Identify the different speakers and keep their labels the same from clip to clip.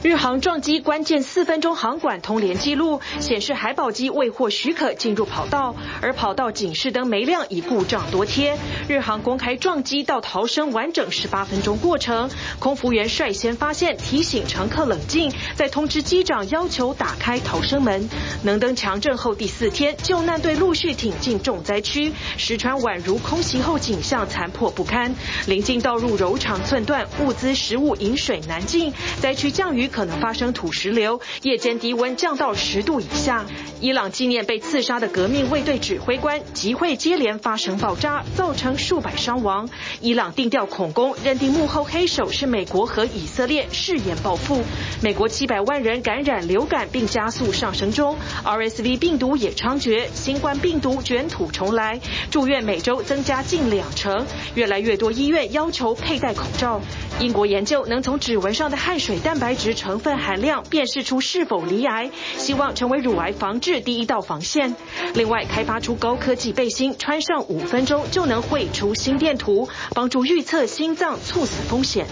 Speaker 1: 日航撞击关键四分钟航管通联记录，显示海保机未获许可进入跑道，而跑道警示灯没亮，已故障多天。日航公开撞击到逃生完整十八分钟过程，空服员率先发现，提醒乘客冷静，再通知机长要求打开逃生门。能登强震后第四天，救难队陆续挺进重灾区，石川宛如空袭后景象残破不堪，临近道路柔肠寸断，物资食物饮水难进，灾区降雨。可能发生土石流，夜间低温降到十度以下。伊朗纪念被刺杀的革命卫队指挥官，集会接连发生爆炸，造成数百伤亡。伊朗定调恐攻，认定幕后黑手是美国和以色列，誓言报复。美国七百万人感染流感，并加速上升中，RSV 病毒也猖獗，新冠病毒卷土重来，住院每周增加近两成，越来越多医院要求佩戴口罩。英国研究能从指纹上的汗水蛋白质成分含量辨识出是否罹癌，希望成为乳癌防治第一道防线。另外，开发出高科技背心，穿上五分钟就能绘出心电图，帮助预测心脏猝死风险。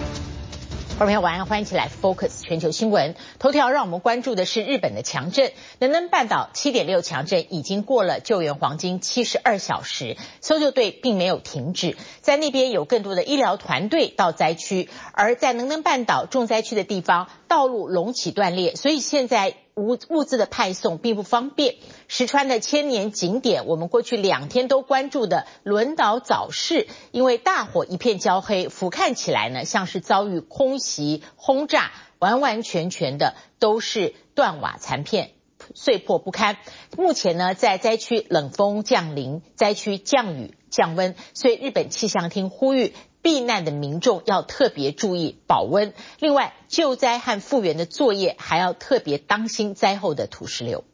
Speaker 2: 各位朋友，晚上欢迎起来 Focus 全球新闻。头条让我们关注的是日本的强震，能登半岛七点六强震已经过了救援黄金七十二小时，搜救队并没有停止，在那边有更多的医疗团队到灾区，而在能登半岛重灾区的地方，道路隆起断裂，所以现在。物物资的派送并不方便。石川的千年景点，我们过去两天都关注的轮岛早市，因为大火一片焦黑，俯瞰起来呢，像是遭遇空袭轰炸，完完全全的都是断瓦残片，碎破不堪。目前呢，在灾区冷风降临，灾区降雨降温，所以日本气象厅呼吁。避难的民众要特别注意保温，另外救灾和复原的作业还要特别当心灾后的土石流。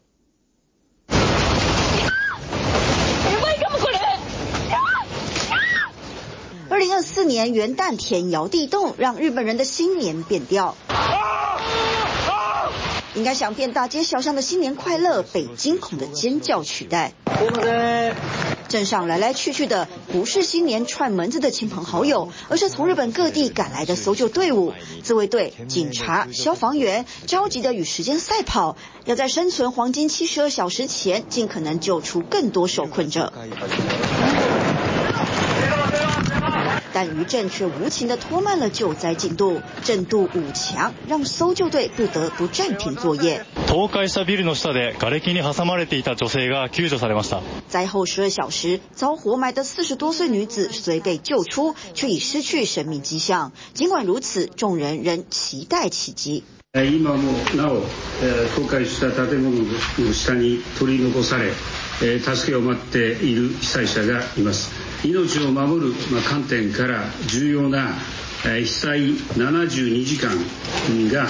Speaker 3: 二零二四年元旦天摇地动，让日本人的新年变调。应该想遍大街小巷的新年快乐，被惊恐的尖叫取代。镇上来来去去的不是新年串门子的亲朋好友，而是从日本各地赶来的搜救队伍。自卫队、警察、消防员着急的与时间赛跑，要在生存黄金七十二小时前，尽可能救出更多受困者。但余震却无情地拖慢了救灾进度，震度五强，让搜救队不得不暂停作业。
Speaker 4: 倒壊したビルの下で瓦礫に挟まれていた女性が救助されました。
Speaker 3: 灾后十二小时，遭活埋的四十多岁女子虽被救出，却已失去生命迹象。尽管如此，众人仍期待奇迹。
Speaker 5: 今もなお倒壊した建物の下に取り残され 助けを待っている被灾者がいます。命を守る观点から重要な被灾72时间が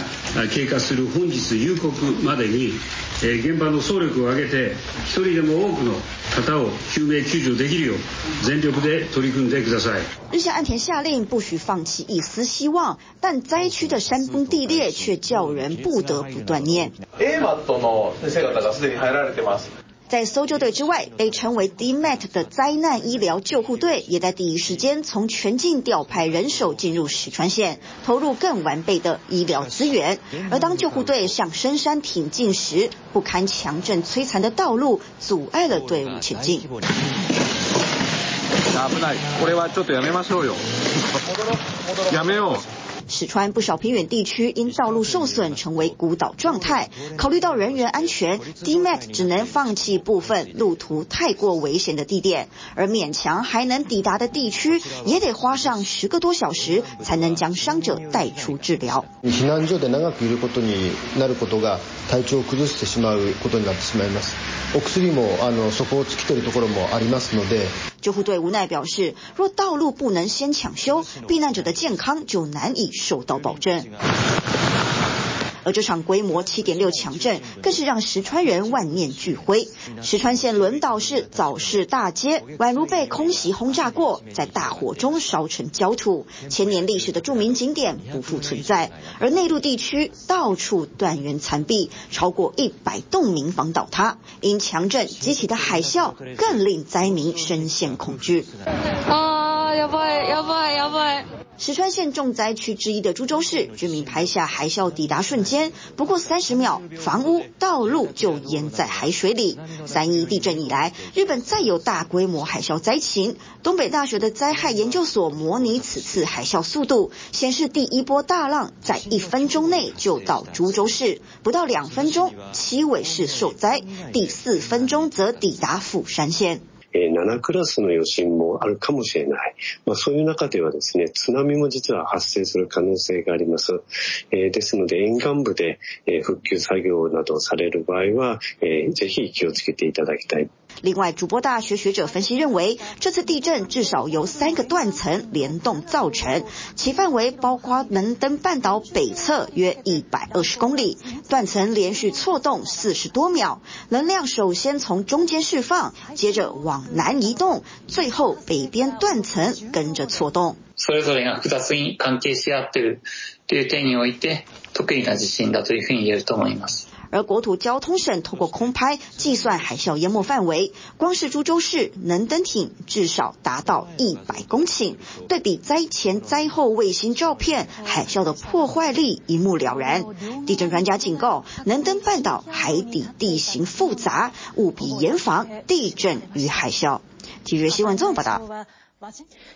Speaker 5: 经过する本日夕刻までに现场の総力を挙げて一人でも多くの方を救命救助できるよう全力で取り组んでください。
Speaker 3: 日下岸田下令不许放弃一丝希望，但灾区的山崩地裂却叫人不得不断念。在搜救队之外，被称为 DMAT 的灾难医疗救护队，也在第一时间从全境调派人手进入石川县，投入更完备的医疗资源。而当救护队向深山挺进时，不堪强震摧残的道路阻碍了队伍前进。石川不少偏远地区因道路受损成为孤岛状态，考虑到人员安全，DMAT 只能放弃部分路途太过危险的地点，而勉强还能抵达的地区，也得花上十个多小时才能将伤者带出治疗。避难所で长くいることになることが体调を崩してしまうことになってしまいます。 お薬もあの底を尽きているところもありますので。救护队无奈表示，若道路不能先抢修，避难者的健康就难以受到保证。而这场规模七点六强震，更是让石川人万念俱灰。石川县轮岛市早市大街宛如被空袭轰炸过，在大火中烧成焦土，千年历史的著名景点不复存在。而内陆地区到处断垣残壁，超过一百栋民房倒塌。因强震激起的海啸，更令灾民深陷恐惧。
Speaker 6: 啊，要不要不要不
Speaker 3: 石川县重灾区之一的株洲市，居民拍下海啸抵达瞬间，不过三十秒，房屋、道路就淹在海水里。三一地震以来，日本再有大规模海啸灾情。东北大学的灾害研究所模拟此次海啸速度，显示第一波大浪在一分钟内就到株洲市，不到两分钟，七尾市受灾，第四分钟则抵达富山县。
Speaker 7: 7クラスの余震もあるかもしれない。まあ、そういう中ではですね、津波も実は発生する可能性があります。えですので、沿岸部で復旧作業などをされる場合は、ぜひ気をつけていただきたい。
Speaker 3: 另外，筑波大学学者分析认为，这次地震至少由三个断层联动造成，其范围包括能登半岛北侧约一百二十公里，断层连续错动四十多秒，能量首先从中间释放，接着往南移动，最后北边断层跟着错动。
Speaker 8: それぞれが复杂に关系し合っているという点において、特异な地震だというふうに言えると思います。
Speaker 3: 而国土交通省通过空拍计算海啸淹没范围，光是株洲市能登町至少达到一百公顷。对比灾前灾后卫星照片，海啸的破坏力一目了然。地震专家警告，能登半岛海底地形复杂，务必严防地震与海啸。体育新闻综合报道。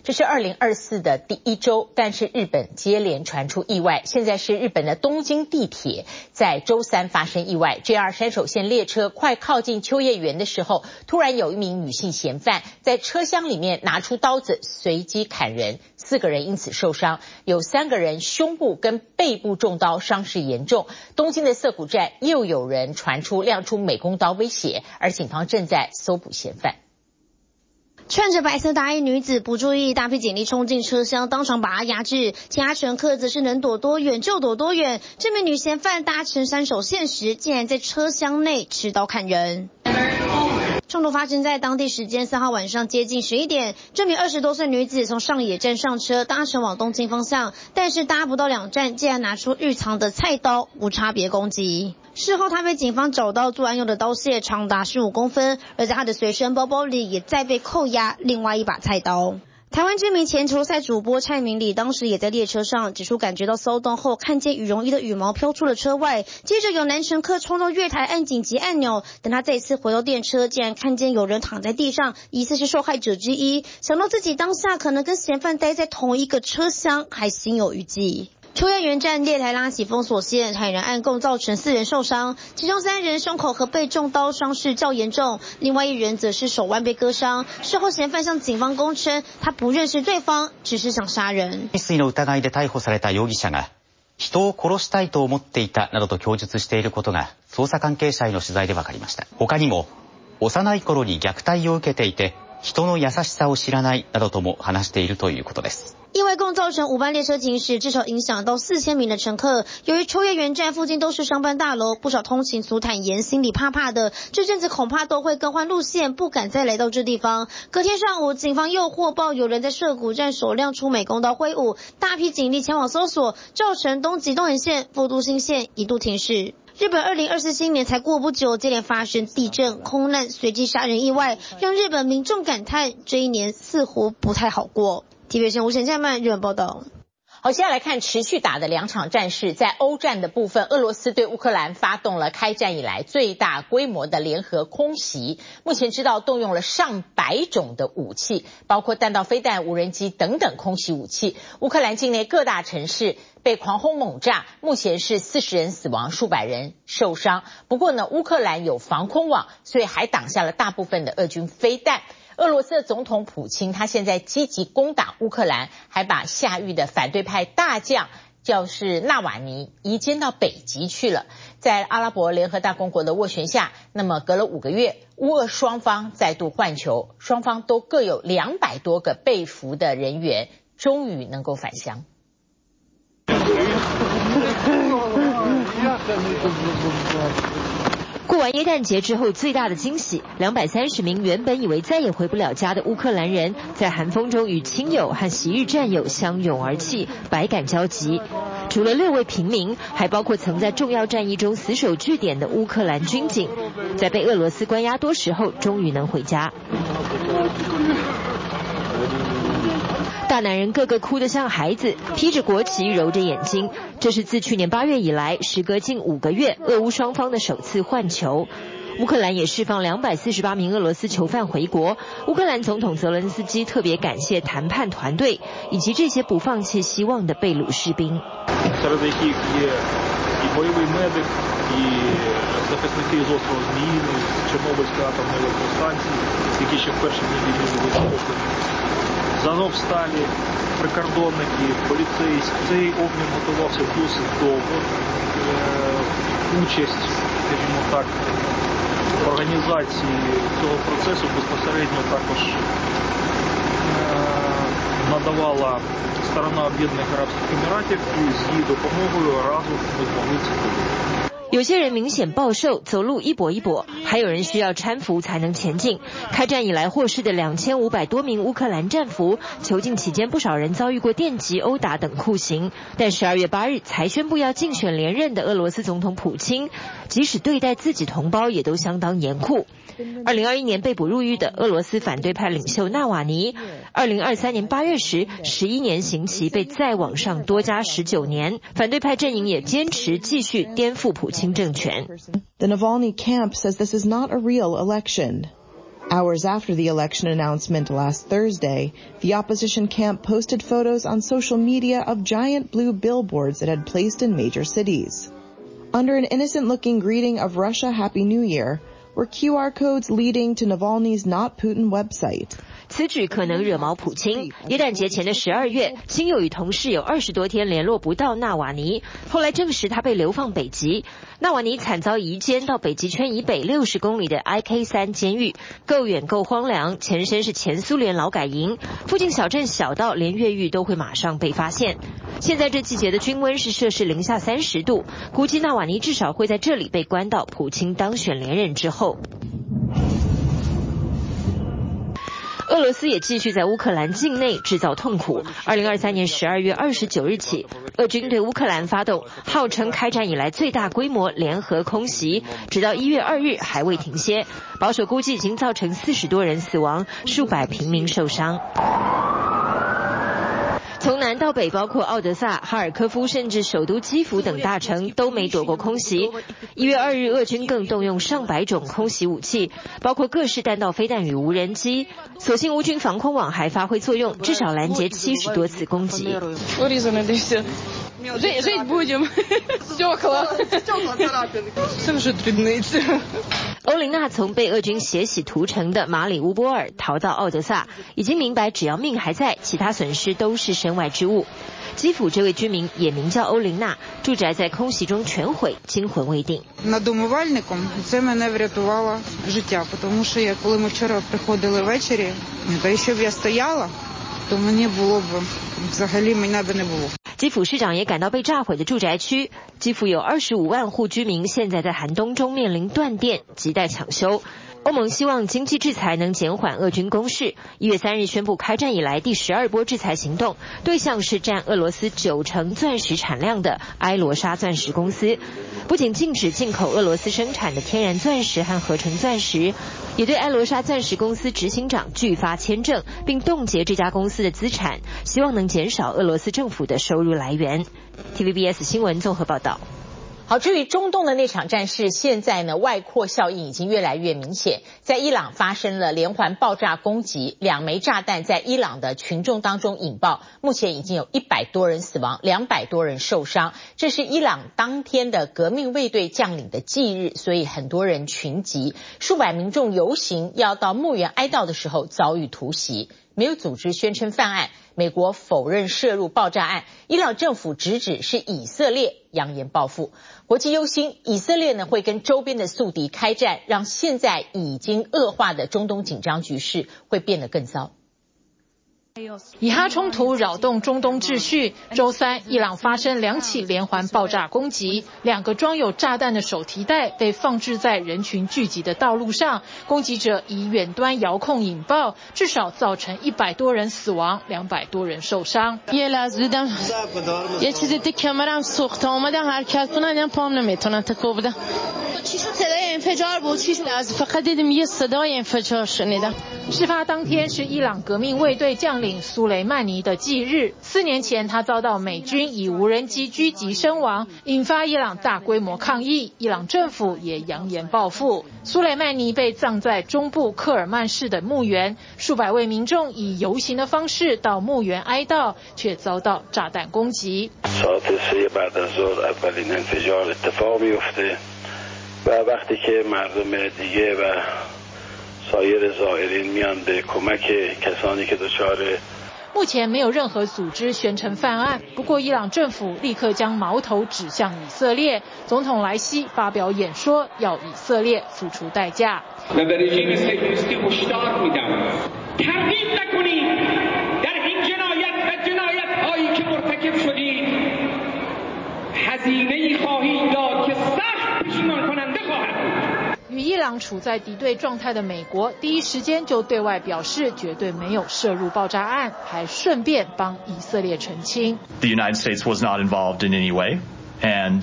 Speaker 2: 这是二零二四的第一周，但是日本接连传出意外。现在是日本的东京地铁在周三发生意外，JR 山手线列车快靠近秋叶原的时候，突然有一名女性嫌犯在车厢里面拿出刀子随机砍人，四个人因此受伤，有三个人胸部跟背部中刀，伤势严重。东京的涩谷站又有人传出亮出美工刀威胁，而警方正在搜捕嫌犯。
Speaker 9: 穿着白色大衣女子不注意，大批警力冲进车厢，当场把她压制。其他乘客则是能躲多远就躲多远。这名女嫌犯搭乘三手线时，竟然在车厢内持刀砍人。冲突发生在当地时间三号晚上接近十一点。这名二十多岁女子从上野站上车，搭乘往东京方向，但是搭不到两站，竟然拿出日常的菜刀，无差别攻击。事后，她被警方找到作案用的刀械长达十五公分，而在她的随身包包里也再被扣押另外一把菜刀。台湾知名前球赛主播蔡明里当时也在列车上，指出感觉到骚动后，看见羽绒衣的羽毛飘出了车外，接着有男乘客冲到月台按紧急按钮，等他再次回到电车，竟然看见有人躺在地上，疑似是受害者之一，想到自己当下可能跟嫌犯待在同一个车厢，还心有余悸。秋叶原站月台拉起封锁线，砍人案共造成四人受伤，其中三人胸口和背中刀，伤势较严重；另外一人则是手腕被割伤。事后嫌犯向警方供称，他不认识对方，只是想杀人。
Speaker 10: 未遂の疑いで逮捕された容疑者が人を杀したいと思っていたなどと供述していることが捜查关系者への取材で分かりました。他にも幼い顷に虐待を受けていて人の优しさを知らないなどとも话しているということです。
Speaker 9: 意外共造成五班列车停驶，至少影响到四千名的乘客。由于秋叶原站附近都是商办大楼，不少通勤族坦言心里怕怕的，这阵子恐怕都会更换路线，不敢再来到这地方。隔天上午，警方又获报有人在涉谷站手亮出美工刀挥舞，大批警力前往搜索，造成东急东延线、副都新线一度停驶。日本二零二四新年才过不久，接连发生地震、空难、随机杀人意外，让日本民众感叹这一年似乎不太好过。TVBS 无线战曼日本报道。
Speaker 2: 好，接下来看持续打的两场战事，在欧战的部分，俄罗斯对乌克兰发动了开战以来最大规模的联合空袭，目前知道动用了上百种的武器，包括弹道飞弹、无人机等等空袭武器。乌克兰境内各大城市被狂轰猛炸，目前是四十人死亡，数百人受伤。不过呢，乌克兰有防空网，所以还挡下了大部分的俄军飞弹。俄罗斯的总统普京，他现在积极攻打乌克兰，还把下狱的反对派大将，叫是纳瓦尼移监到北极去了。在阿拉伯联合大公国的斡旋下，那么隔了五个月，乌俄双方再度换球，双方都各有两百多个被俘的人员，终于能够返乡。
Speaker 11: 过完耶诞节之后，最大的惊喜，两百三十名原本以为再也回不了家的乌克兰人，在寒风中与亲友和昔日战友相拥而泣，百感交集。除了六位平民，还包括曾在重要战役中死守据点的乌克兰军警，在被俄罗斯关押多时后，终于能回家。大男人个个哭得像孩子，披着国旗，揉着眼睛。这是自去年八月以来，时隔近五个月，俄乌双方的首次换囚。乌克兰也释放两百四十八名俄罗斯囚犯回国。乌克兰总统泽伦斯基特别感谢谈判团队以及这些不放弃希望的贝鲁士兵。
Speaker 12: Загалом встали прикордонники, поліцейські. Цей обмін готувався досить довго. Е, участь, скажімо так, в організації цього процесу безпосередньо також е, надавала сторона Об'єднаних Арабських Еміратів і з її допомогою разом ми змогли це зробити.
Speaker 11: 有些人明显暴瘦，走路一跛一跛；还有人需要搀扶才能前进。开战以来获释的两千五百多名乌克兰战俘，囚禁期间不少人遭遇过电击、殴打等酷刑。但十二月八日才宣布要竞选连任的俄罗斯总统普京，即使对待自己同胞也都相当严酷。二零二一年被捕入狱的俄罗斯反对派领袖纳瓦尼，二零二三年八月时，十一年刑期被再往上多加十九年。反对派阵营也坚持继续颠覆普京政权。
Speaker 13: The Navalny camp says this is not a real election. Hours after the election announcement last Thursday, the opposition camp posted photos on social media of giant blue billboards it had placed in major cities. Under an innocent-looking greeting of Russia Happy New Year, were QR codes leading to Navalny's Not Putin website.
Speaker 11: 此举可能惹毛普京。耶诞节前的十二月，亲友与同事有二十多天联络不到纳瓦尼，后来证实他被流放北极。纳瓦尼惨遭移监到北极圈以北六十公里的 IK 三监狱，够远够荒凉，前身是前苏联劳改营，附近小镇小到连越狱都会马上被发现。现在这季节的均温是摄氏零下三十度，估计纳瓦尼至少会在这里被关到普京当选连任之后。俄罗斯也继续在乌克兰境内制造痛苦。二零二三年十二月二十九日起，俄军对乌克兰发动号称开战以来最大规模联合空袭，直到一月二日还未停歇。保守估计已经造成四十多人死亡，数百平民受伤。从南到北，包括奥德萨、哈尔科夫，甚至首都基辅等大城都没躲过空袭。一月二日，俄军更动用上百种空袭武器，包括各式弹道飞弹与无人机。所幸乌军防空网还发挥作用，至少拦截七十多次攻击。欧琳娜从被俄军血洗屠城的马里乌波尔逃到奥德萨，已经明白只要命还在，其他损失都是身外之物。基辅这位居民也名叫欧琳娜，住宅在空袭中全毁，惊魂未定。基辅市长也赶到被炸毁的住宅区。基辅有二十五万户居民现在在寒冬中面临断电，亟待抢修。欧盟希望经济制裁能减缓俄军攻势。一月三日宣布开战以来第十二波制裁行动，对象是占俄罗斯九成钻石产量的埃罗莎钻石公司。不仅禁止进口俄罗斯生产的天然钻石和合成钻石，也对埃罗莎钻石公司执行长拒发签证，并冻结这家公司的资产，希望能减少俄罗斯政府的收入来源。TVBS 新闻综合报道。
Speaker 2: 好，至于中东的那场战事，现在呢，外扩效应已经越来越明显。在伊朗发生了连环爆炸攻击，两枚炸弹在伊朗的群众当中引爆，目前已经有一百多人死亡，两百多人受伤。这是伊朗当天的革命卫队将领的忌日，所以很多人群集，数百民众游行要到墓园哀悼的时候遭遇突袭。没有组织宣称犯案，美国否认涉入爆炸案，伊朗政府直指是以色列扬言报复。国际忧心，以色列呢会跟周边的宿敌开战，让现在已经恶化的中东紧张局势会变得更糟。
Speaker 14: 以哈冲突扰动中东秩序。周三，伊朗发生两起连环爆炸攻击，两个装有炸弹的手提袋被放置在人群聚集的道路上，攻击者以远端遥控引爆，至少造成一百多人死亡，两百多人受伤。
Speaker 15: 事发当天是伊朗革命卫队将领苏雷曼尼的忌日。四年前，他遭到美军以无人机狙击身亡，引发伊朗大规模抗议。伊朗政府也扬言报复。苏雷曼尼被葬在中部克尔曼市的墓园，数百位民众以游行的方式到墓园哀悼，却遭到炸弹攻击。目前没有任何组织宣称犯案，不过伊朗政府立刻将矛头指向以色列。总统莱西发表演说，要以色列付出代价。与伊朗处在敌对状态的美国，第一时间就对外表示绝对没有涉入爆炸案，还顺便帮以色列澄清。
Speaker 16: The United States was not involved in any way, and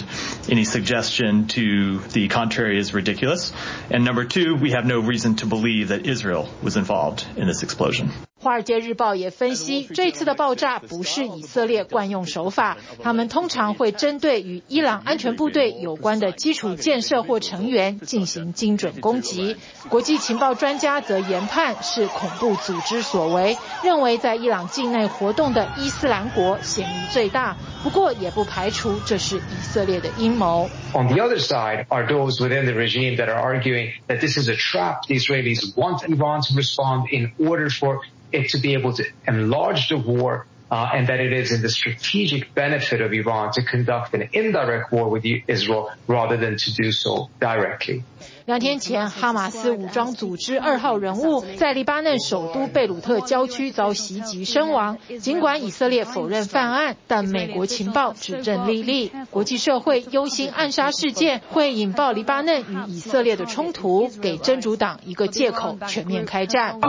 Speaker 16: any suggestion to the contrary is ridiculous. And number two, we have no reason to believe that Israel was involved in this explosion.
Speaker 15: 华尔街日报也分析，这次的爆炸不是以色列惯用手法，他们通常会针对与伊朗安全部队有关的基础建设或成员进行精准攻击。国际情报专家则研判是恐怖组织所为，认为在伊朗境内活动的伊斯兰国嫌疑最大，不过也不排除这是以色列的阴谋。
Speaker 17: On the other side are those within the regime that are arguing that this is a trap. The Israelis want Iran to respond in order for it to be able to enlarge the war, uh, and that it is in the strategic benefit of Iran to conduct an indirect war with Israel rather than to do so directly.
Speaker 15: 两天前，哈马斯武装组织二号人物在黎巴嫩首都贝鲁特郊区遭袭击身亡。尽管以色列否认犯案，但美国情报指证莉莉。国际社会忧心暗杀事件会引爆黎巴嫩与以色列的冲突，给真主党一个借口全面开战。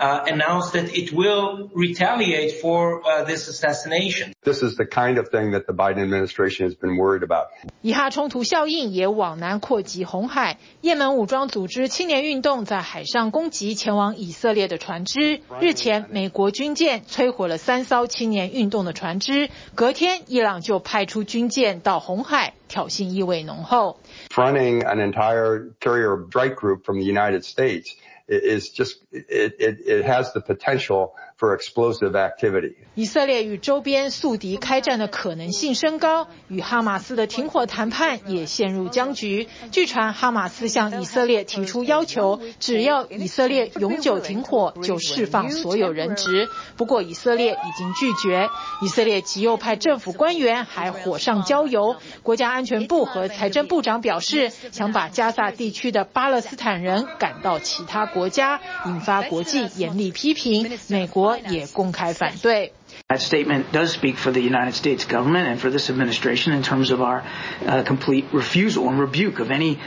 Speaker 18: Uh, announced that it will retaliate for uh, this assassination.
Speaker 19: This is the kind of thing that the Biden administration has been worried about.
Speaker 15: 以哈冲突效应也往南扩及红海。也门武装组织青年运动在海上攻击前往以色列的船只。日前，美国军舰摧毁了三艘青年运动的船只。隔天，伊朗就派出军舰到红海，挑衅意味浓厚。
Speaker 19: Fronting an entire carrier strike group from the United States. Is just it it it has the potential for explosive activity.
Speaker 15: 以色列与周边宿敌开战的可能性升高，与哈马斯的停火谈判也陷入僵局。据传，哈马斯向以色列提出要求，只要以色列永久停火，就释放所有人质。不过，以色列已经拒绝。以色列极右派政府官员还火上浇油。国家安全部和财政部长表示，想把加萨地区的巴勒斯坦人赶到其他国家，引发国际严厉批评。美国。也公开反对。
Speaker 20: That statement does speak for the United States government and for this administration in terms of our uh, complete refusal and rebuke of any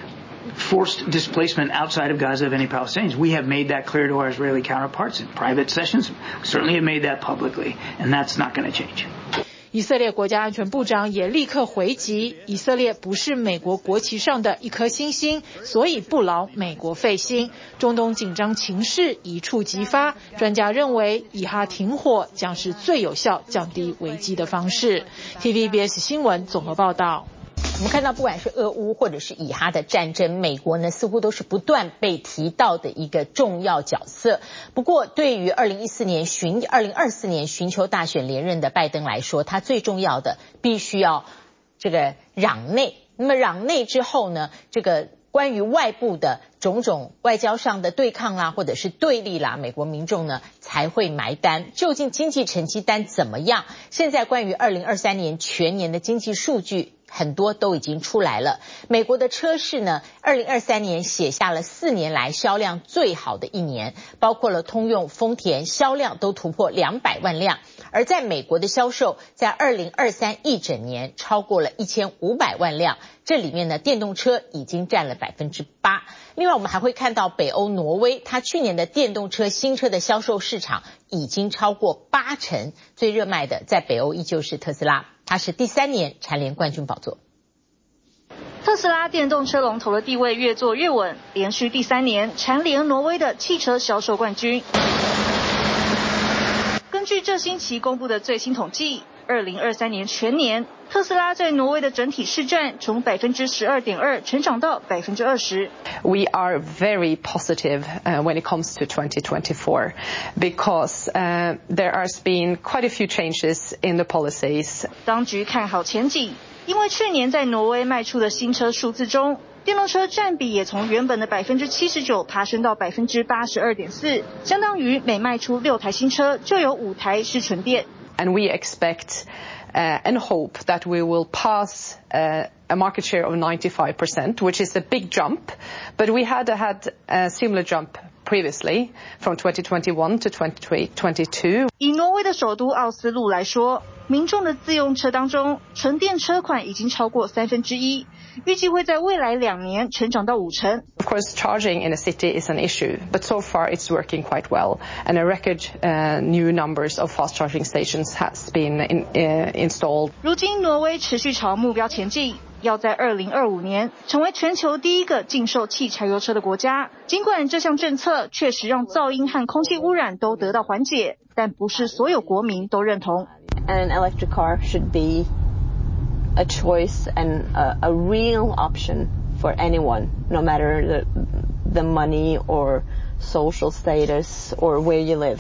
Speaker 20: forced displacement outside of Gaza of any Palestinians. We have made that clear to our Israeli counterparts in private sessions. We certainly have made that publicly, and that's not going to change.
Speaker 15: 以色列国家安全部长也立刻回击：以色列不是美国国旗上的一颗星星，所以不劳美国费心。中东紧张情势一触即发，专家认为以哈停火将是最有效降低危机的方式。TVBS 新闻综合报道。
Speaker 2: 我们看到，不管是俄乌或者是以哈的战争，美国呢似乎都是不断被提到的一个重要角色。不过，对于二零一四年寻二零二四年寻求大选连任的拜登来说，他最重要的必须要这个攘内。那么攘内之后呢，这个关于外部的种种外交上的对抗啦，或者是对立啦，美国民众呢才会埋单。究竟经济成绩单怎么样？现在关于二零二三年全年的经济数据。很多都已经出来了。美国的车市呢，二零二三年写下了四年来销量最好的一年，包括了通用、丰田，销量都突破两百万辆。而在美国的销售，在二零二三一整年超过了一千五百万辆，这里面呢，电动车已经占了百分之八。另外，我们还会看到北欧挪威，它去年的电动车新车的销售市场已经超过八成，最热卖的在北欧依旧是特斯拉。他是第三年蝉联冠军宝座。
Speaker 21: 特斯拉电动车龙头的地位越做越稳，连续第三年蝉联挪威的汽车销售冠军。根据这星期公布的最新统计，二零二三年全年，特斯拉在挪威的整体市占从百分之十二点二成长到百分之二十。
Speaker 22: We are very positive when it comes to 2024 because there has been quite a few changes in the policies.
Speaker 21: 当局看好前景，因为去年在挪威卖出的新车数字中，电动车占比也从原本的百分之七十九爬升到百分之八十二点四，相当于每卖出六台新车就有五台是纯电。
Speaker 22: And we expect uh, and hope that we will pass uh, a market share of 95%, which is a big jump, but we had had a similar jump previously from 2021 to 2022.
Speaker 21: 以挪威的首都奥斯陆来说，民众的自用车当中，纯电车款已经超过三分之一。 预计会在未来两年成长到五成。
Speaker 22: Of course, charging in a city is an issue, but so far it's working quite well, and a record uh, new numbers of fast charging stations has been in, uh, installed.
Speaker 21: 如今，挪威持续朝目标前进，要在二零二五年成为全球第一个禁售汽柴油车的国家。尽管这项政策确实让噪音和空气污染都得到缓解，但不是所有国民都认同。
Speaker 23: An electric car should be a choice and a, a real option for anyone, no matter the, the money or social status or where you live.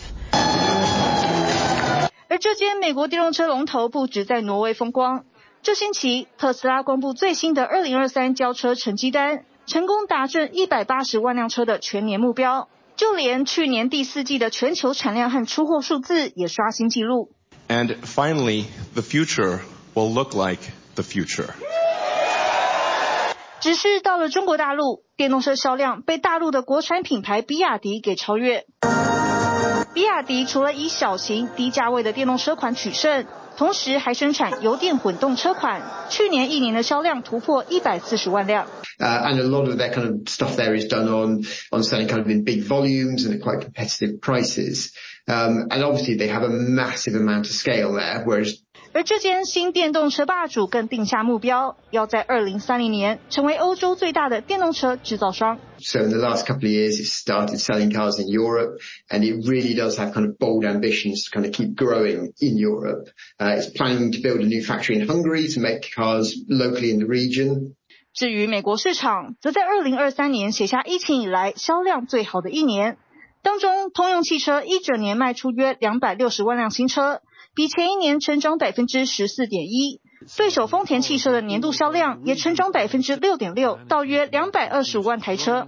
Speaker 21: 而这间美国电动车龙头不止在挪威风光，这星期特斯拉公布最新的2023交车成绩单，成功达阵180万辆车的全年目标，就连去年第四季的全球产量和出货数字也刷新纪录。
Speaker 24: And finally, the future will look like the future.
Speaker 21: 只是到了中国大陆，电动车销量被大陆的国产品牌比亚迪给超越。比亚迪除了以小型低价位的电动车款取胜，同时还生产油电混动车款，去年一年的销量突破一百四十万辆。
Speaker 25: Uh, and a lot of their kind of stuff there is done on on selling kind of in big volumes and at quite competitive prices. Um, and obviously they have a massive amount of scale there, whereas
Speaker 21: 而这间新电动车霸主更定下目标，要在二零三零年成为欧洲最大的电动车制造商。
Speaker 25: So in the last couple of years, it started selling cars in Europe, and it really does have kind of bold ambitions to kind of keep growing in Europe. Uh, it's planning to build a new factory in Hungary to make cars locally in the region.
Speaker 21: 至于美国市场，则在二零二三年写下疫情以来销量最好的一年，当中通用汽车一整年卖出约两百六十万辆新车。比前一年成长百分之十四点一，对手丰田汽车的年度销量也成长百分之六点六，到约两百二十五万台车。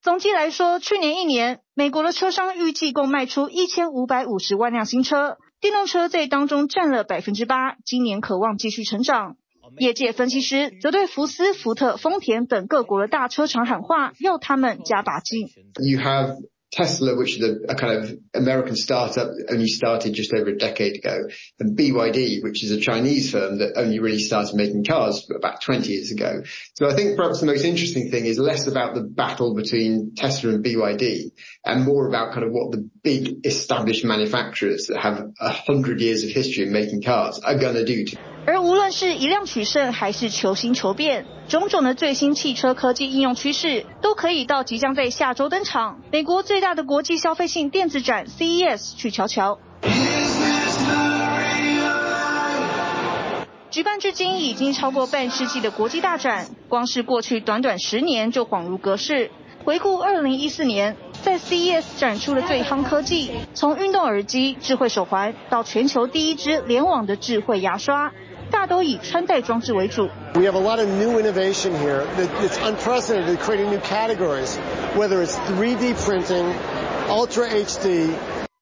Speaker 21: 总计来说，去年一年，美国的车商预计共卖出一千五百五十万辆新车，电动车在当中占了百分之八，今年可望继续成长。业界分析师则对福斯、福特、丰田等各国的大车厂喊话，要他们加把劲。
Speaker 25: You have Tesla, which is a, kind of American startup only started just over a decade ago, and BYD, which is a Chinese firm that only really started making cars about 20 years ago. So I think perhaps the most interesting thing is less about the battle between Tesla and BYD and more about kind of what the big established manufacturers that have a hundred years of history in making cars are going to do to
Speaker 21: 而无论是一辆取胜还是求新求变，种种的最新汽车科技应用趋势，都可以到即将在下周登场美国最大的国际消费性电子展 CES 去瞧瞧。举办至今已经超过半世纪的国际大展，光是过去短短十年就恍如隔世。回顾二零一四年，在 CES 展出的最夯科技，从运动耳机、智慧手环到全球第一支联网的智慧牙刷。大都以穿戴装置为主。
Speaker 26: We have a lot of new innovation here. It's unprecedented, creating new categories, whether it's 3D printing, Ultra HD.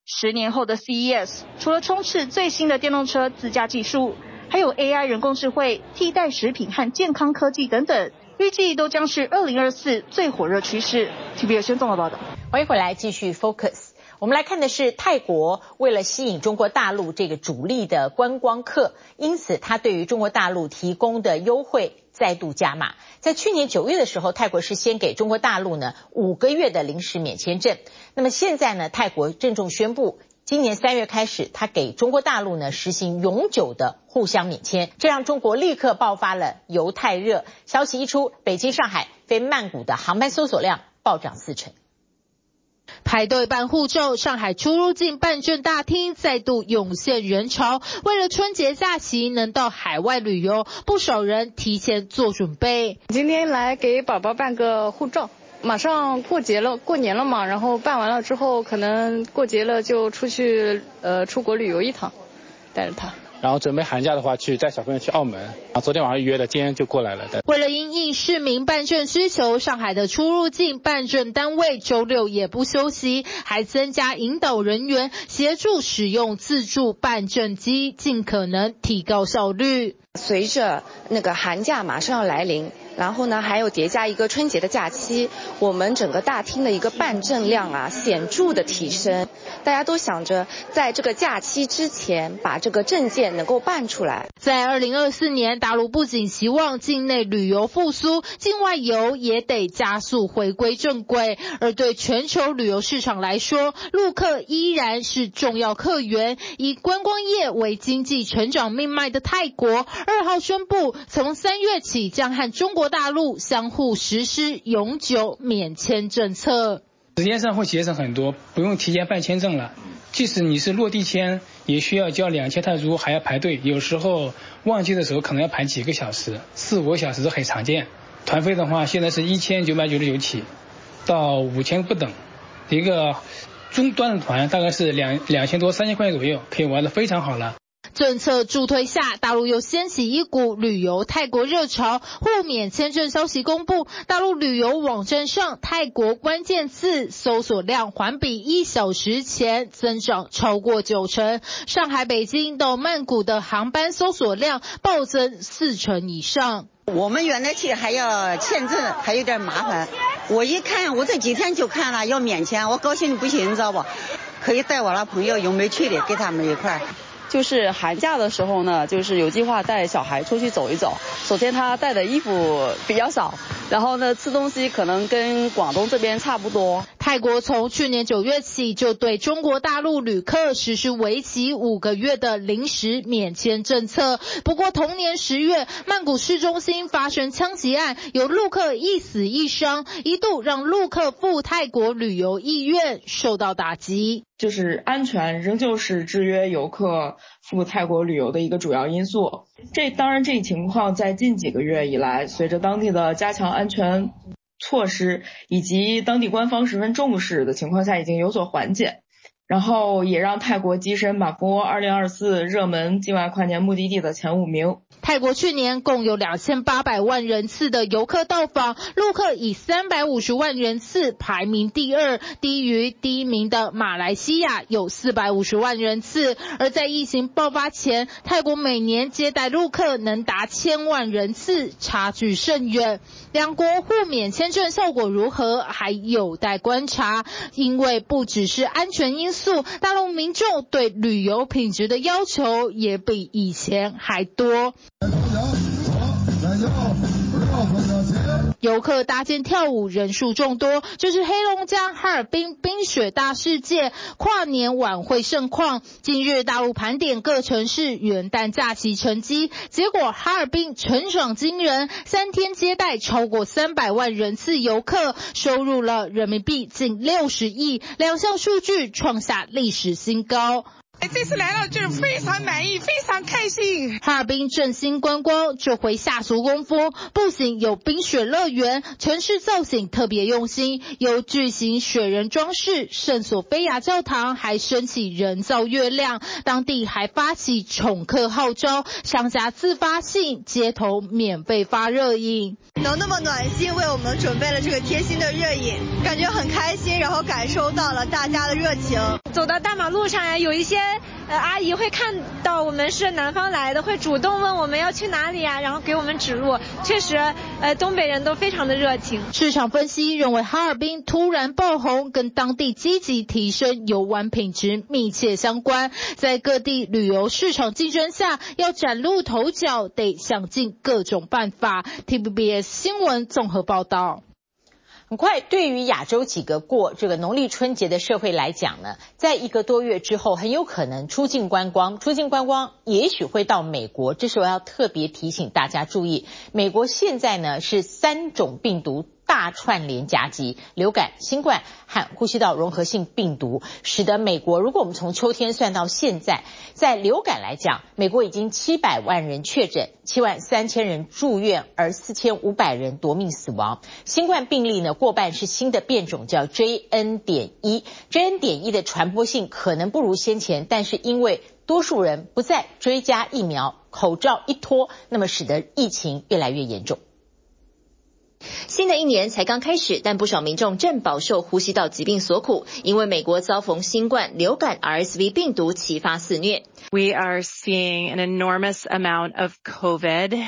Speaker 21: 十年后的 CES，除了充斥最新的电动车自驾技术，还有 AI 人工智慧、替代食品和健康科技等等，预计都将是二零二四最火热趋势。TVBS 先综合报道。
Speaker 2: 欢迎回来，继续 Focus。我们来看的是泰国，为了吸引中国大陆这个主力的观光客，因此他对于中国大陆提供的优惠再度加码。在去年九月的时候，泰国是先给中国大陆呢五个月的临时免签证。那么现在呢，泰国郑重宣布今年三月开始，他给中国大陆呢实行永久的互相免签，这让中国立刻爆发了犹太热。消息一出，北京、上海飞曼谷的航班搜索量暴涨四成。
Speaker 14: 排队办护照，上海出入境办证大厅再度涌现人潮。为了春节假期能到海外旅游，不少人提前做准备。
Speaker 6: 今天来给宝宝办个护照。马上过节了，过年了嘛，然后办完了之后，可能过节了就出去，呃，出国旅游一趟，带着他。
Speaker 27: 然后准备寒假的话，去带小朋友去澳门。啊，昨天晚上约的，今天就过来了。
Speaker 14: 为了因应市民办证需求，上海的出入境办证单位周六也不休息，还增加引导人员协助使用自助办证机，尽可能提高效率。
Speaker 28: 随着那个寒假马上要来临。然后呢，还有叠加一个春节的假期，我们整个大厅的一个办证量啊显著的提升。大家都想着在这个假期之前把这个证件能够办出来。
Speaker 14: 在二零二四年，大陆不仅希望境内旅游复苏，境外游也得加速回归正轨。而对全球旅游市场来说，陆客依然是重要客源。以观光业为经济成长命脉的泰国，二号宣布从三月起将和中国。大陆相互实施永久免签政策，
Speaker 29: 时间上会节省很多，不用提前办签证了。即使你是落地签，也需要交两千泰铢，还要排队。有时候旺季的时候可能要排几个小时，四五个小时都很常见。团费的话，现在是一千九百九十九起，到五千不等。一个中端的团大概是两两千多、三千块钱左右，可以玩得非常好了。
Speaker 14: 政策助推下，大陆又掀起一股旅游泰国热潮。互免签证消息公布，大陆旅游网站上泰国关键字搜索量环比一小时前增长超过九成。上海、北京到曼谷的航班搜索量暴增四成以上。
Speaker 30: 我们原来去还要签证，还有点麻烦。我一看，我这几天就看了要免签，我高兴的不行，你知道不？可以带我那朋友有没去的，跟他们一块。
Speaker 31: 就是寒假的时候呢，就是有计划带小孩出去走一走。首先他带的衣服比较少，然后呢吃东西可能跟广东这边差不多。
Speaker 14: 泰国从去年九月起就对中国大陆旅客实施为期五个月的临时免签政策。不过同年十月，曼谷市中心发生枪击案，有陆客一死一伤，一度让陆客赴泰国旅游意愿受到打击。
Speaker 32: 就是安全仍旧是制约游客赴泰国旅游的一个主要因素。这当然，这一情况在近几个月以来，随着当地的加强安全措施以及当地官方十分重视的情况下，已经有所缓解。然后也让泰国跻身马蜂窝二零二四热门境外跨年目的地的前五名。
Speaker 14: 泰国去年共有两千八百万人次的游客到访，陆客以三百五十万人次排名第二，低于第一名的马来西亚有四百五十万人次。而在疫情爆发前，泰国每年接待陆客能达千万人次，差距甚远。两国互免签证效果如何，还有待观察，因为不只是安全因素，大陆民众对旅游品质的要求也比以前还多。游客搭建跳舞人数众多，这是黑龙江哈尔滨冰雪大世界跨年晚会盛况。近日大陆盘点各城市元旦假期成绩，结果哈尔滨成长惊人，三天接待超过三百万人次游客，收入了人民币近六十亿，两项数据创下历史新高。
Speaker 33: 这次来到这儿非常满意，非常开心。
Speaker 14: 哈尔滨振兴观光，这回下足功夫，不仅有冰雪乐园，城市造型特别用心，有巨型雪人装饰，圣索菲亚教堂还升起人造月亮，当地还发起宠客号召，商家自发性街头免费发热饮，
Speaker 34: 能那么暖心为我们准备了这个贴心的热饮，感觉很开心，然后感受到了大家的热情。
Speaker 35: 走到大马路上呀，有一些。呃，阿姨会看到我们是南方来的，会主动问我们要去哪里啊，然后给我们指路。确实，呃，东北人都非常的热情。
Speaker 14: 市场分析认为，哈尔滨突然爆红跟当地积极提升游玩品质密切相关。在各地旅游市场竞争下，要崭露头角，得想尽各种办法。TVBS 新闻综合报道。
Speaker 2: 很快，对于亚洲几个过这个农历春节的社会来讲呢，在一个多月之后，很有可能出境观光，出境观光也许会到美国。这时候要特别提醒大家注意，美国现在呢是三种病毒。大串联夹击，流感、新冠和呼吸道融合性病毒，使得美国，如果我们从秋天算到现在，在流感来讲，美国已经七百万人确诊，七万三千人住院，而四千五百人夺命死亡。新冠病例呢，过半是新的变种，叫 JN 点一，JN 点一的传播性可能不如先前，但是因为多数人不再追加疫苗，口罩一脱，那么使得疫情越来越严重。
Speaker 11: 新的一年才刚开始，但不少民众正饱受呼吸道疾病所苦，因为美国遭逢新冠、流感、RSV 病毒齐发肆虐。
Speaker 36: We are seeing an enormous amount of COVID.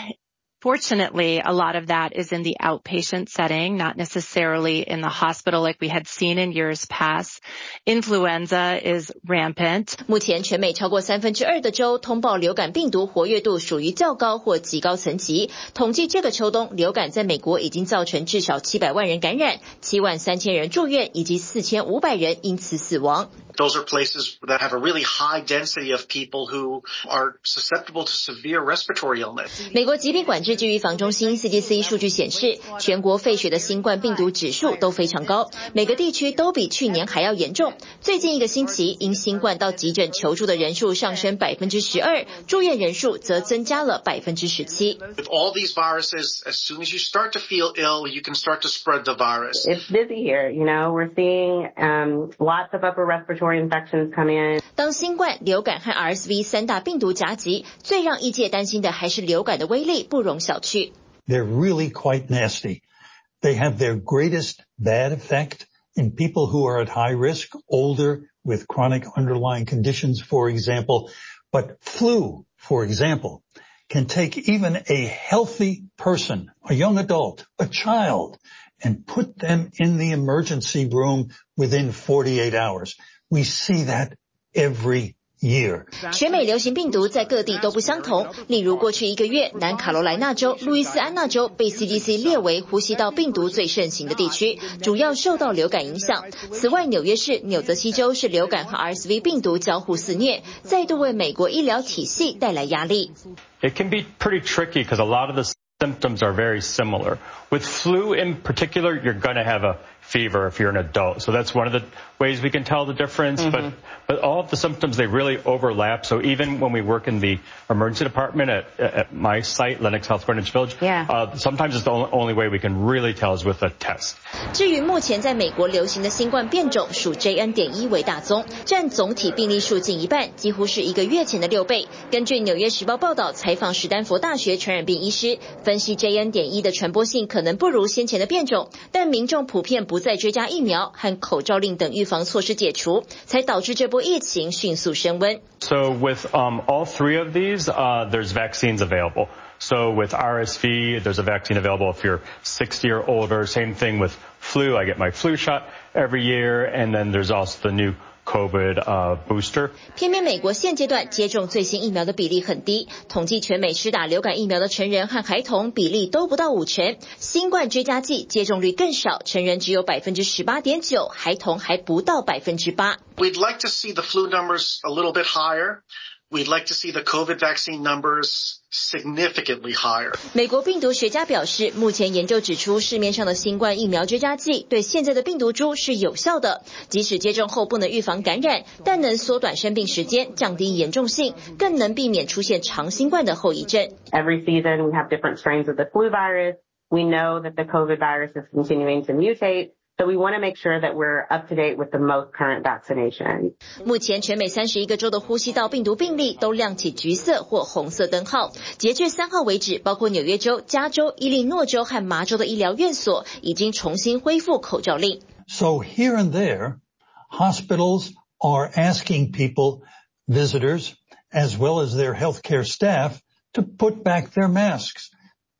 Speaker 36: Fortunately, a lot of that is in the outpatient setting, not necessarily in the hospital like we had seen in years past. Influenza is rampant.
Speaker 11: 目前全美超过三分之二的州通报流感病毒活跃度属于较高或极高层级。统计这个秋冬流感在美国已经造成至少七百万人感染，七万三千人住院，以及四千五百人因此死亡。
Speaker 37: Those are places that have a really high density of people who are susceptible to severe respiratory illness.
Speaker 11: 美国疾病管制及预防中心 CDC 数据显示，全国废血的新冠病毒指数都非常高，每个地区都比去年还要严重。最近一个星期，因新冠到急诊求助的人数上升百分之十二，住院人数则增加了百分之十七。
Speaker 37: With all these viruses, as soon as you start to feel ill, you can start to spread the virus.
Speaker 38: It's busy here, you know. We're seeing um, lots of upper respiratory infections come in.
Speaker 11: 当新冠、流感和 RSV 三大病毒夹击，最让医界担心的还是流感的威力不容小觑。
Speaker 39: They're really quite nasty. They have their greatest bad effect in people who are at high risk, older, with chronic underlying conditions, for example. But flu, for example, can take even a healthy person, a young adult, a child, and put them in the emergency room within 48 hours. We see that every
Speaker 11: 全美流行病毒在各地都不相同。例如，过去一个月，南卡罗来纳州、路易斯安那州被 CDC 列为呼吸道病毒最盛行的地区，主要受到流感影响。此外，纽约市、纽泽西州是流感和 RSV 病毒交互肆虐，再度为美国医疗体系带来压力。
Speaker 40: It can be pretty tricky because a lot of the symptoms are very similar. With flu in particular, you're going to have a fever if you're an adult. So that's one of the ways we can tell the difference. Mm -hmm. But but all of the symptoms they really overlap. So even when we work in the emergency department at at my site, Lennox Health Greenwich Village,
Speaker 11: yeah.
Speaker 40: uh, sometimes it's the only way we can really tell is with a test.
Speaker 11: 至于目前在美国流行的新冠变种属 JN 点一为大宗，占总体病例数近一半，几乎是一个月前的六倍。根据纽约时报报道，采访史丹佛大学传染病医师分析，JN 点一的传播性可能不如先前的变种，但民众普遍不 再追加疫苗和口罩令等预防措施解除，才导致这波疫情迅速升温。
Speaker 40: So with um, all three of these, uh, there's vaccines available. So with RSV, there's a vaccine available if you're 60 or older. Same thing with flu. I get my flu shot every year. And then there's also the new COVID uh, booster。
Speaker 11: 偏偏美国现阶段接种最新疫苗的比例很低，统计全美施打流感疫苗的成人和孩童比例都不到五成，新冠追加剂接种率更少，成人只有百分之十八点九，孩童还不到百分之八。
Speaker 37: We'd like to see the flu numbers a little bit higher. We'd like to see the COVID vaccine numbers significantly higher.
Speaker 11: 美国病毒学家表示，目前研究指出，市面上的新冠疫苗追加剂对现在的病毒株是有效的，即使接种后不能预防感染，但能缩短生病时间，降低严重性，更能避免出现长新冠的后遗症。
Speaker 38: Every season we have different strains of the flu virus. We know that the COVID virus is continuing to mutate. So we want to make sure that we're up to date with the most current vaccination.
Speaker 11: 目前全美三十一个州的呼吸道病毒病例都亮起橘色或红色灯号。截至三号为止，包括纽约州、加州、伊利诺州和麻州的医疗院所已经重新恢复口罩令。
Speaker 39: So here and there, hospitals are asking people, visitors, as well as their healthcare staff, to put back their masks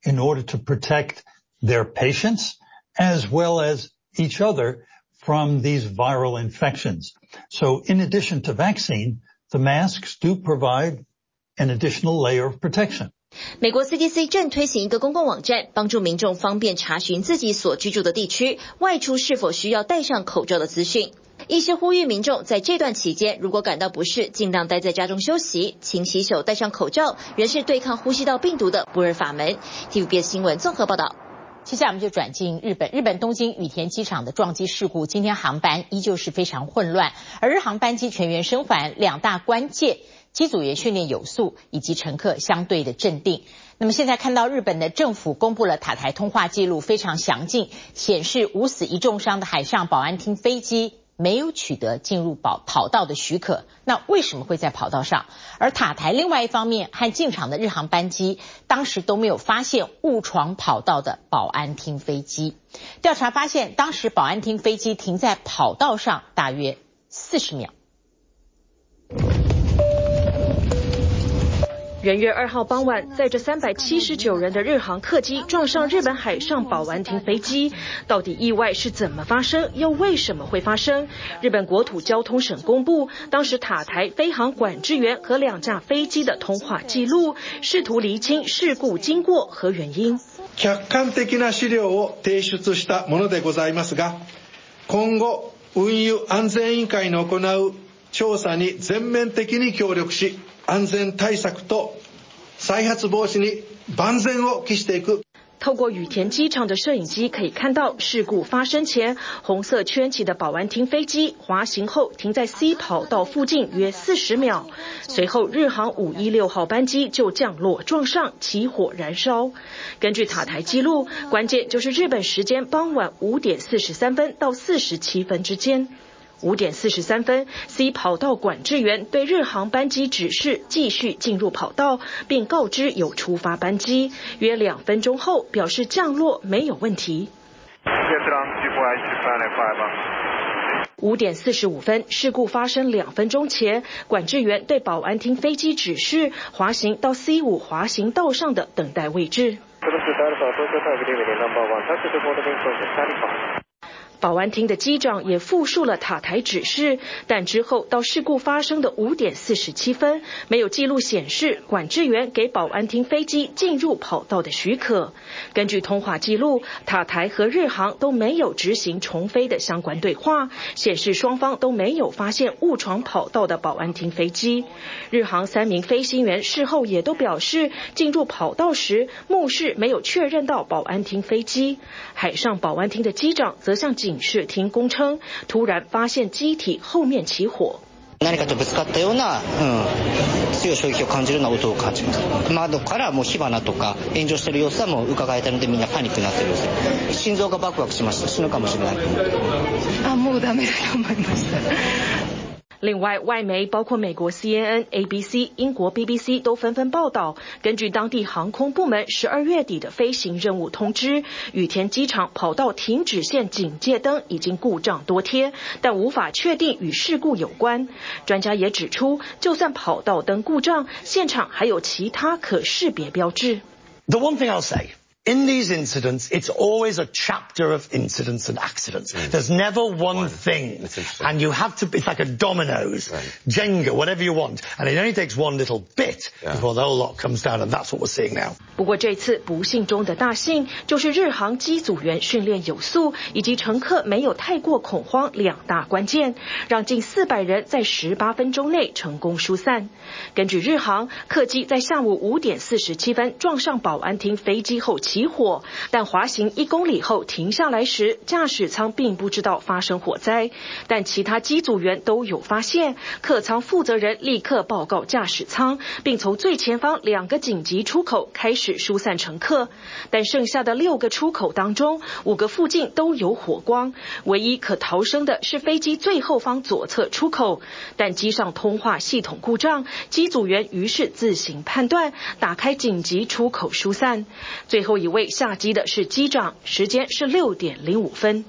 Speaker 39: in order to protect their patients as well as each other from these viral infections. So in addition to vaccine, the masks do provide an additional layer of protection.
Speaker 41: 美国 CDC 正推行一个公共网站，帮助民众方便查询自己所居住的地区外出是否需要戴上口罩的资讯。医师呼吁民众在这段期间，如果感到不适，尽量待在家中休息，勤洗手，戴上口罩，仍是对抗呼吸道病毒的不二法门。TVBS 新闻综合报道。
Speaker 2: 接下来我们就转进日本，日本东京羽田机场的撞击事故，今天航班依旧是非常混乱，而日航班机全员生还，两大关键。机组员训练有素，以及乘客相对的镇定。那么现在看到日本的政府公布了塔台通话记录，非常详尽，显示无死一重伤的海上保安厅飞机没有取得进入跑跑道的许可。那为什么会在跑道上？而塔台另外一方面和进场的日航班机当时都没有发现误闯跑道的保安厅飞机。调查发现，当时保安厅飞机停在跑道上大约四十秒。
Speaker 1: 元月二号傍晚，载着三百七十九人的日航客机撞上日本海上保安厅飞机，到底意外是怎么发生，又为什么会发生？日本国土交通省公布当时塔台飞航管制员和两架飞机的通话记录，试图厘清事故经过和原因。
Speaker 42: 客观的な资料を提出したものでございますが、今后运输安全委员会の行う调查に全面的に协力し。 安全対策と再発防止に万全を期していく。
Speaker 1: 透过羽田机场的摄影机可以看到，事故发生前，红色圈起的保安厅飞机滑行后停在 C 跑道附近约四十秒，随后日航五一六号班机就降落撞上，起火燃烧。根据塔台记录，关键就是日本时间傍晚五点四十三分到四十七分之间。 五点四十三分，C 跑道管制员对日航班机指示继续进入跑道，并告知有出发班机。约两分钟后，表示降落没有问题。五点四十五分，事故发生两分钟前，管制员对保安厅飞机指示滑行到 C 五滑行道上的等待位置。保安厅的机长也复述了塔台指示，但之后到事故发生的五点四十七分，没有记录显示管制员给保安厅飞机进入跑道的许可。根据通话记录，塔台和日航都没有执行重飞的相关对话，显示双方都没有发现误闯跑道的保安厅飞机。日航三名飞行员事后也都表示，进入跑道时目视没有确认到保安厅飞机。海上保安厅的机长则向警警视厅供称，突然发现机体后面起火。
Speaker 43: 何かとぶつかったような、うん、強い衝撃を感じるような音を感じます。窓からもう火花とか炎上してる様子はもう伺えたので、みんなパニックになってる様子。心臓がバクバクしました。死ぬかもしれない。
Speaker 1: あ、もうダメだと思いました。另外，外媒包括美国 CNN、ABC、英国 BBC 都纷纷报道，根据当地航空部门十二月底的飞行任务通知，羽田机场跑道停止线警戒灯已经故障多天，但无法确定与事故有关。专家也指出，就算跑道灯故障，现场还有其他可识别标志。
Speaker 44: The one thing I'll say. In these incidents, it's always a chapter of incidents and accidents. Mm. There's never one, one. thing. And you have to, it's like a dominoes, right. Jenga, whatever you want. And it only takes one little bit yeah. before the whole lot comes down. And that's what we're seeing now.
Speaker 1: 不过这次不幸中的大幸，就是日航机组员训练有素，以及乘客没有太过恐慌两大关键，让近四百人在十八分钟内成功疏散。根据日航，客机在下午五点四十七分撞上保安厅飞机后起。 起火，但滑行一公里后停下来时，驾驶舱并不知道发生火灾，但其他机组员都有发现。客舱负责人立刻报告驾驶舱，并从最前方两个紧急出口开始疏散乘客。但剩下的六个出口当中，五个附近都有火光，唯一可逃生的是飞机最后方左侧出口。但机上通话系统故障，机组员于是自行判断，打开紧急出口疏散。最后一。一位下机的是机长，时间是六点零五分。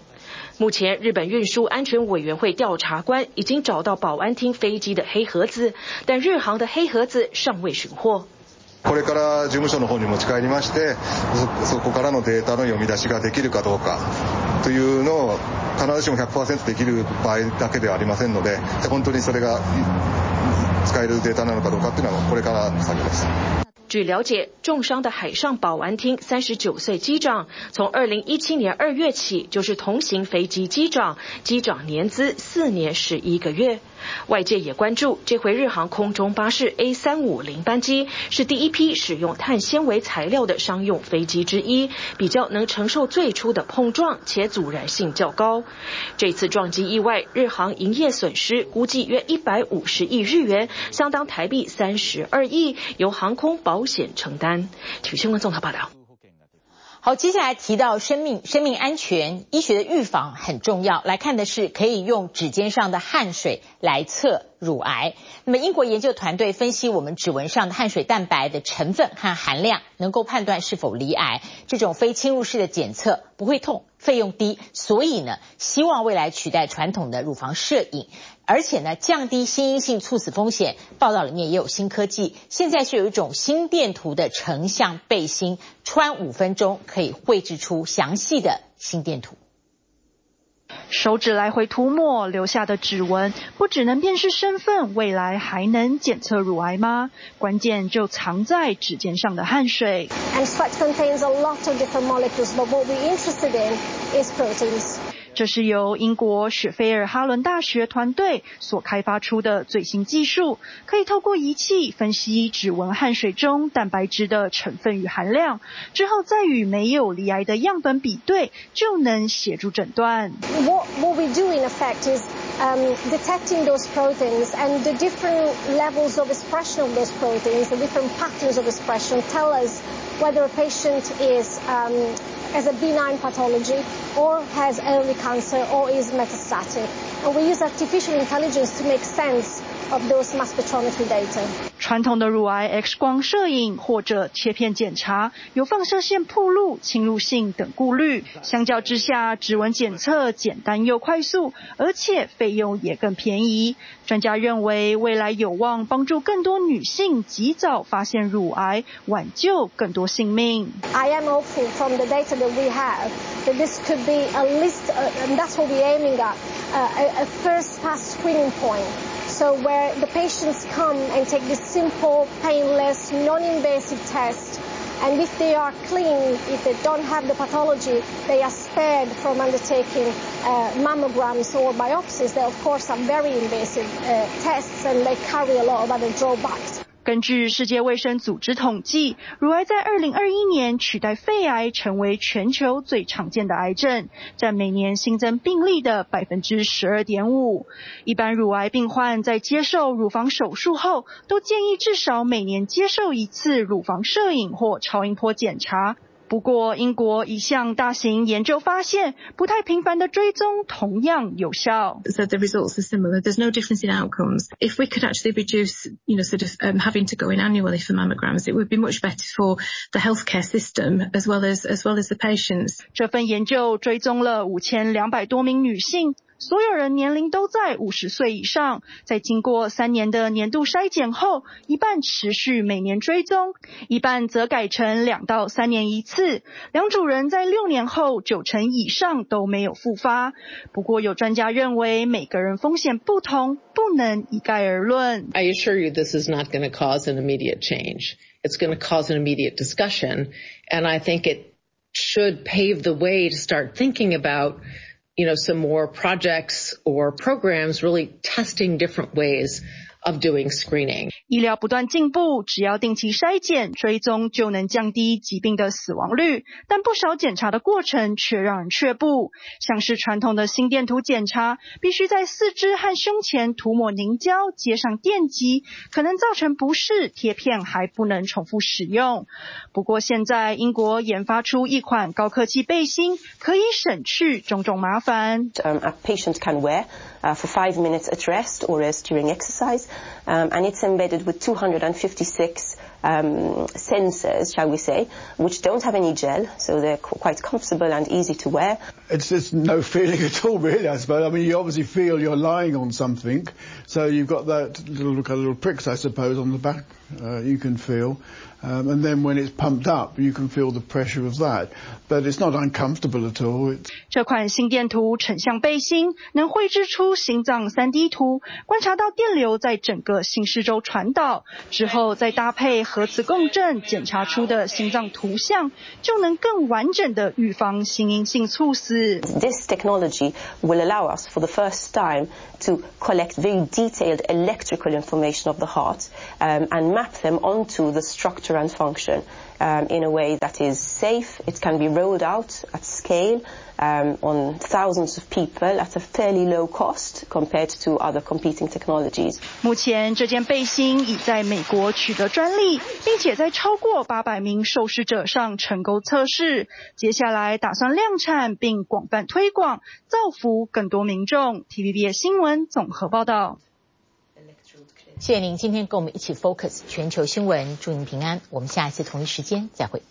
Speaker 1: 目前，日本运输安全委员会调查官已经找到保安厅飞机的黑盒子，但日航的黑盒子尚未寻获。
Speaker 45: これから事务所の方に持ち帰りまして、そこからのデータの読み出しができるかどうかというのを必ずしも100%できる场合だけではありませんので、本当にそれが使えるデータなのかどうかっていうのはこれからの作业です。
Speaker 1: 据了解，重伤的海上保安厅三十九岁机长，从二零一七年二月起就是同型飞机机长，机长年资四年十一个月。外界也关注，这回日航空中巴士 A 三五零班机是第一批使用碳纤维材料的商用飞机之一，比较能承受最初的碰撞，且阻燃性较高。这次撞击意外，日航营业损失估计约一百五十亿日元，相当台币三十二亿，由航空保险承担。体育新闻综合报道。
Speaker 2: 好，接下来提到生命、生命安全、医学的预防很重要。来看的是可以用指尖上的汗水来测乳癌。那么英国研究团队分析我们指纹上的汗水蛋白的成分和含量，能够判断是否罹癌。这种非侵入式的检测不会痛，费用低，所以呢，希望未来取代传统的乳房摄影。而且呢，降低心因性猝死风险。报道里面也有新科技，现在是有一种心电图的成像背心，穿五分钟可以绘制出详细的心电图。
Speaker 21: 手指来回涂抹留下的指纹，不只能辨识身份，未来还能检测乳癌吗？关键就藏在指尖上的汗水。And sweat contains a lot of different molecules, but what we're interested in is proteins. 这是由英国雪菲尔哈伦大学团队所开发出的最新技术，可以透过仪器分析指纹汗水中蛋白质的成分与含量，之后再与没有罹癌的样本比对，就能协助诊断。What what we do in effect is um detecting those proteins and the different levels of expression of those proteins, the different patterns of expression tell us whether a patient is um has a benign pathology or has early cancer or is metastatic. And we use artificial intelligence to make sense of those mass spectrometry data. 传统的乳癌 X 光摄影或者切片检查有放射线暴露、侵入性等顾虑，相较之下，指纹检测简单又快速，而且费用也更便宜。专家认为，未来有望帮助更多女性及早发现乳癌，挽救更多性命。I am hopeful from the data that we have that this could be a list, and that's what we're aiming at, a first pass screening point. So where the patients come and take this simple, painless, non-invasive test, and if they are clean, if they don't have the pathology, they are spared from undertaking uh, mammograms or biopsies. They, of course, are very invasive uh, tests and they carry a lot of other drawbacks. 根据世界卫生组织统计，乳癌在二零二一年取代肺癌成为全球最常见的癌症，占每年新增病例的百分之十二点五。一般乳癌病患在接受乳房手术后，都建议至少每年接受一次乳房摄影或超音波检查。不过，英国一项大型研究发现，不太频繁的追踪同样有效。
Speaker 46: So the results are similar. There's no difference in outcomes. If we could actually reduce, you know, sort of um, having to go in annually for mammograms, it would be much better for the healthcare system as well as as well as the patients.
Speaker 21: 这份研究追踪了五千两百多名女性。所有人年龄都在五十岁以上，在经过三年的年度筛检后，一半持续每年追踪，一半则改成两到三年一次。两组人在六年后，九成以上都没有复发。不过，有专家认为，每个人风险不同，不能一概而论。
Speaker 47: I assure you, this is not going to cause an immediate change. It's going to cause an immediate discussion, and I think it should pave the way to start thinking about. You know, some more projects or programs really testing different ways of doing screening.
Speaker 21: 医疗不断进步，只要定期筛检追踪，就能降低疾病的死亡率。但不少检查的过程却让人却步，像是传统的心电图检查，必须在四肢和胸前涂抹凝胶，接上电极，可能造成不适，贴片还不能重复使用。不过现在英国研发出一款高科技背心，可以省去种种麻烦。
Speaker 39: Um, a patient can wear uh, for five minutes at rest or as during exercise. Um, and it's embedded with 256 um, sensors, shall we say, which don't have any gel, so they're quite comfortable and easy to wear.
Speaker 48: it's just no feeling at all, really, I suppose. I mean, you obviously feel you're lying on something, so you've got that little, little pricks, I suppose, on the back uh, you can feel. Um, and then when it's pumped up, you can feel the pressure of that. But it's not uncomfortable at all. It's
Speaker 21: 这款心电图成像背心能绘制出心脏 3D 图，观察到电流在整个心室周传导之后，再搭配 核磁共振检查出的心脏图像，就能更完整的预防心因性猝死。
Speaker 39: This technology will allow us for the first time to collect very detailed electrical information of the heart um, and map them onto the structure and function um, in a way that is safe. It can be rolled out at scale um, on thousands of people at a fairly low cost compared to other competing technologies.
Speaker 21: 目前这件背心已在美国取得专利，并且在超过八百名受试者上成功测试。接下来打算量产并广泛推广，造福更多民众。TVBS 新闻综合报道。
Speaker 2: 谢谢您今天跟我们一起 focus 全球新闻，祝您平安。我们下一次同一时间再会。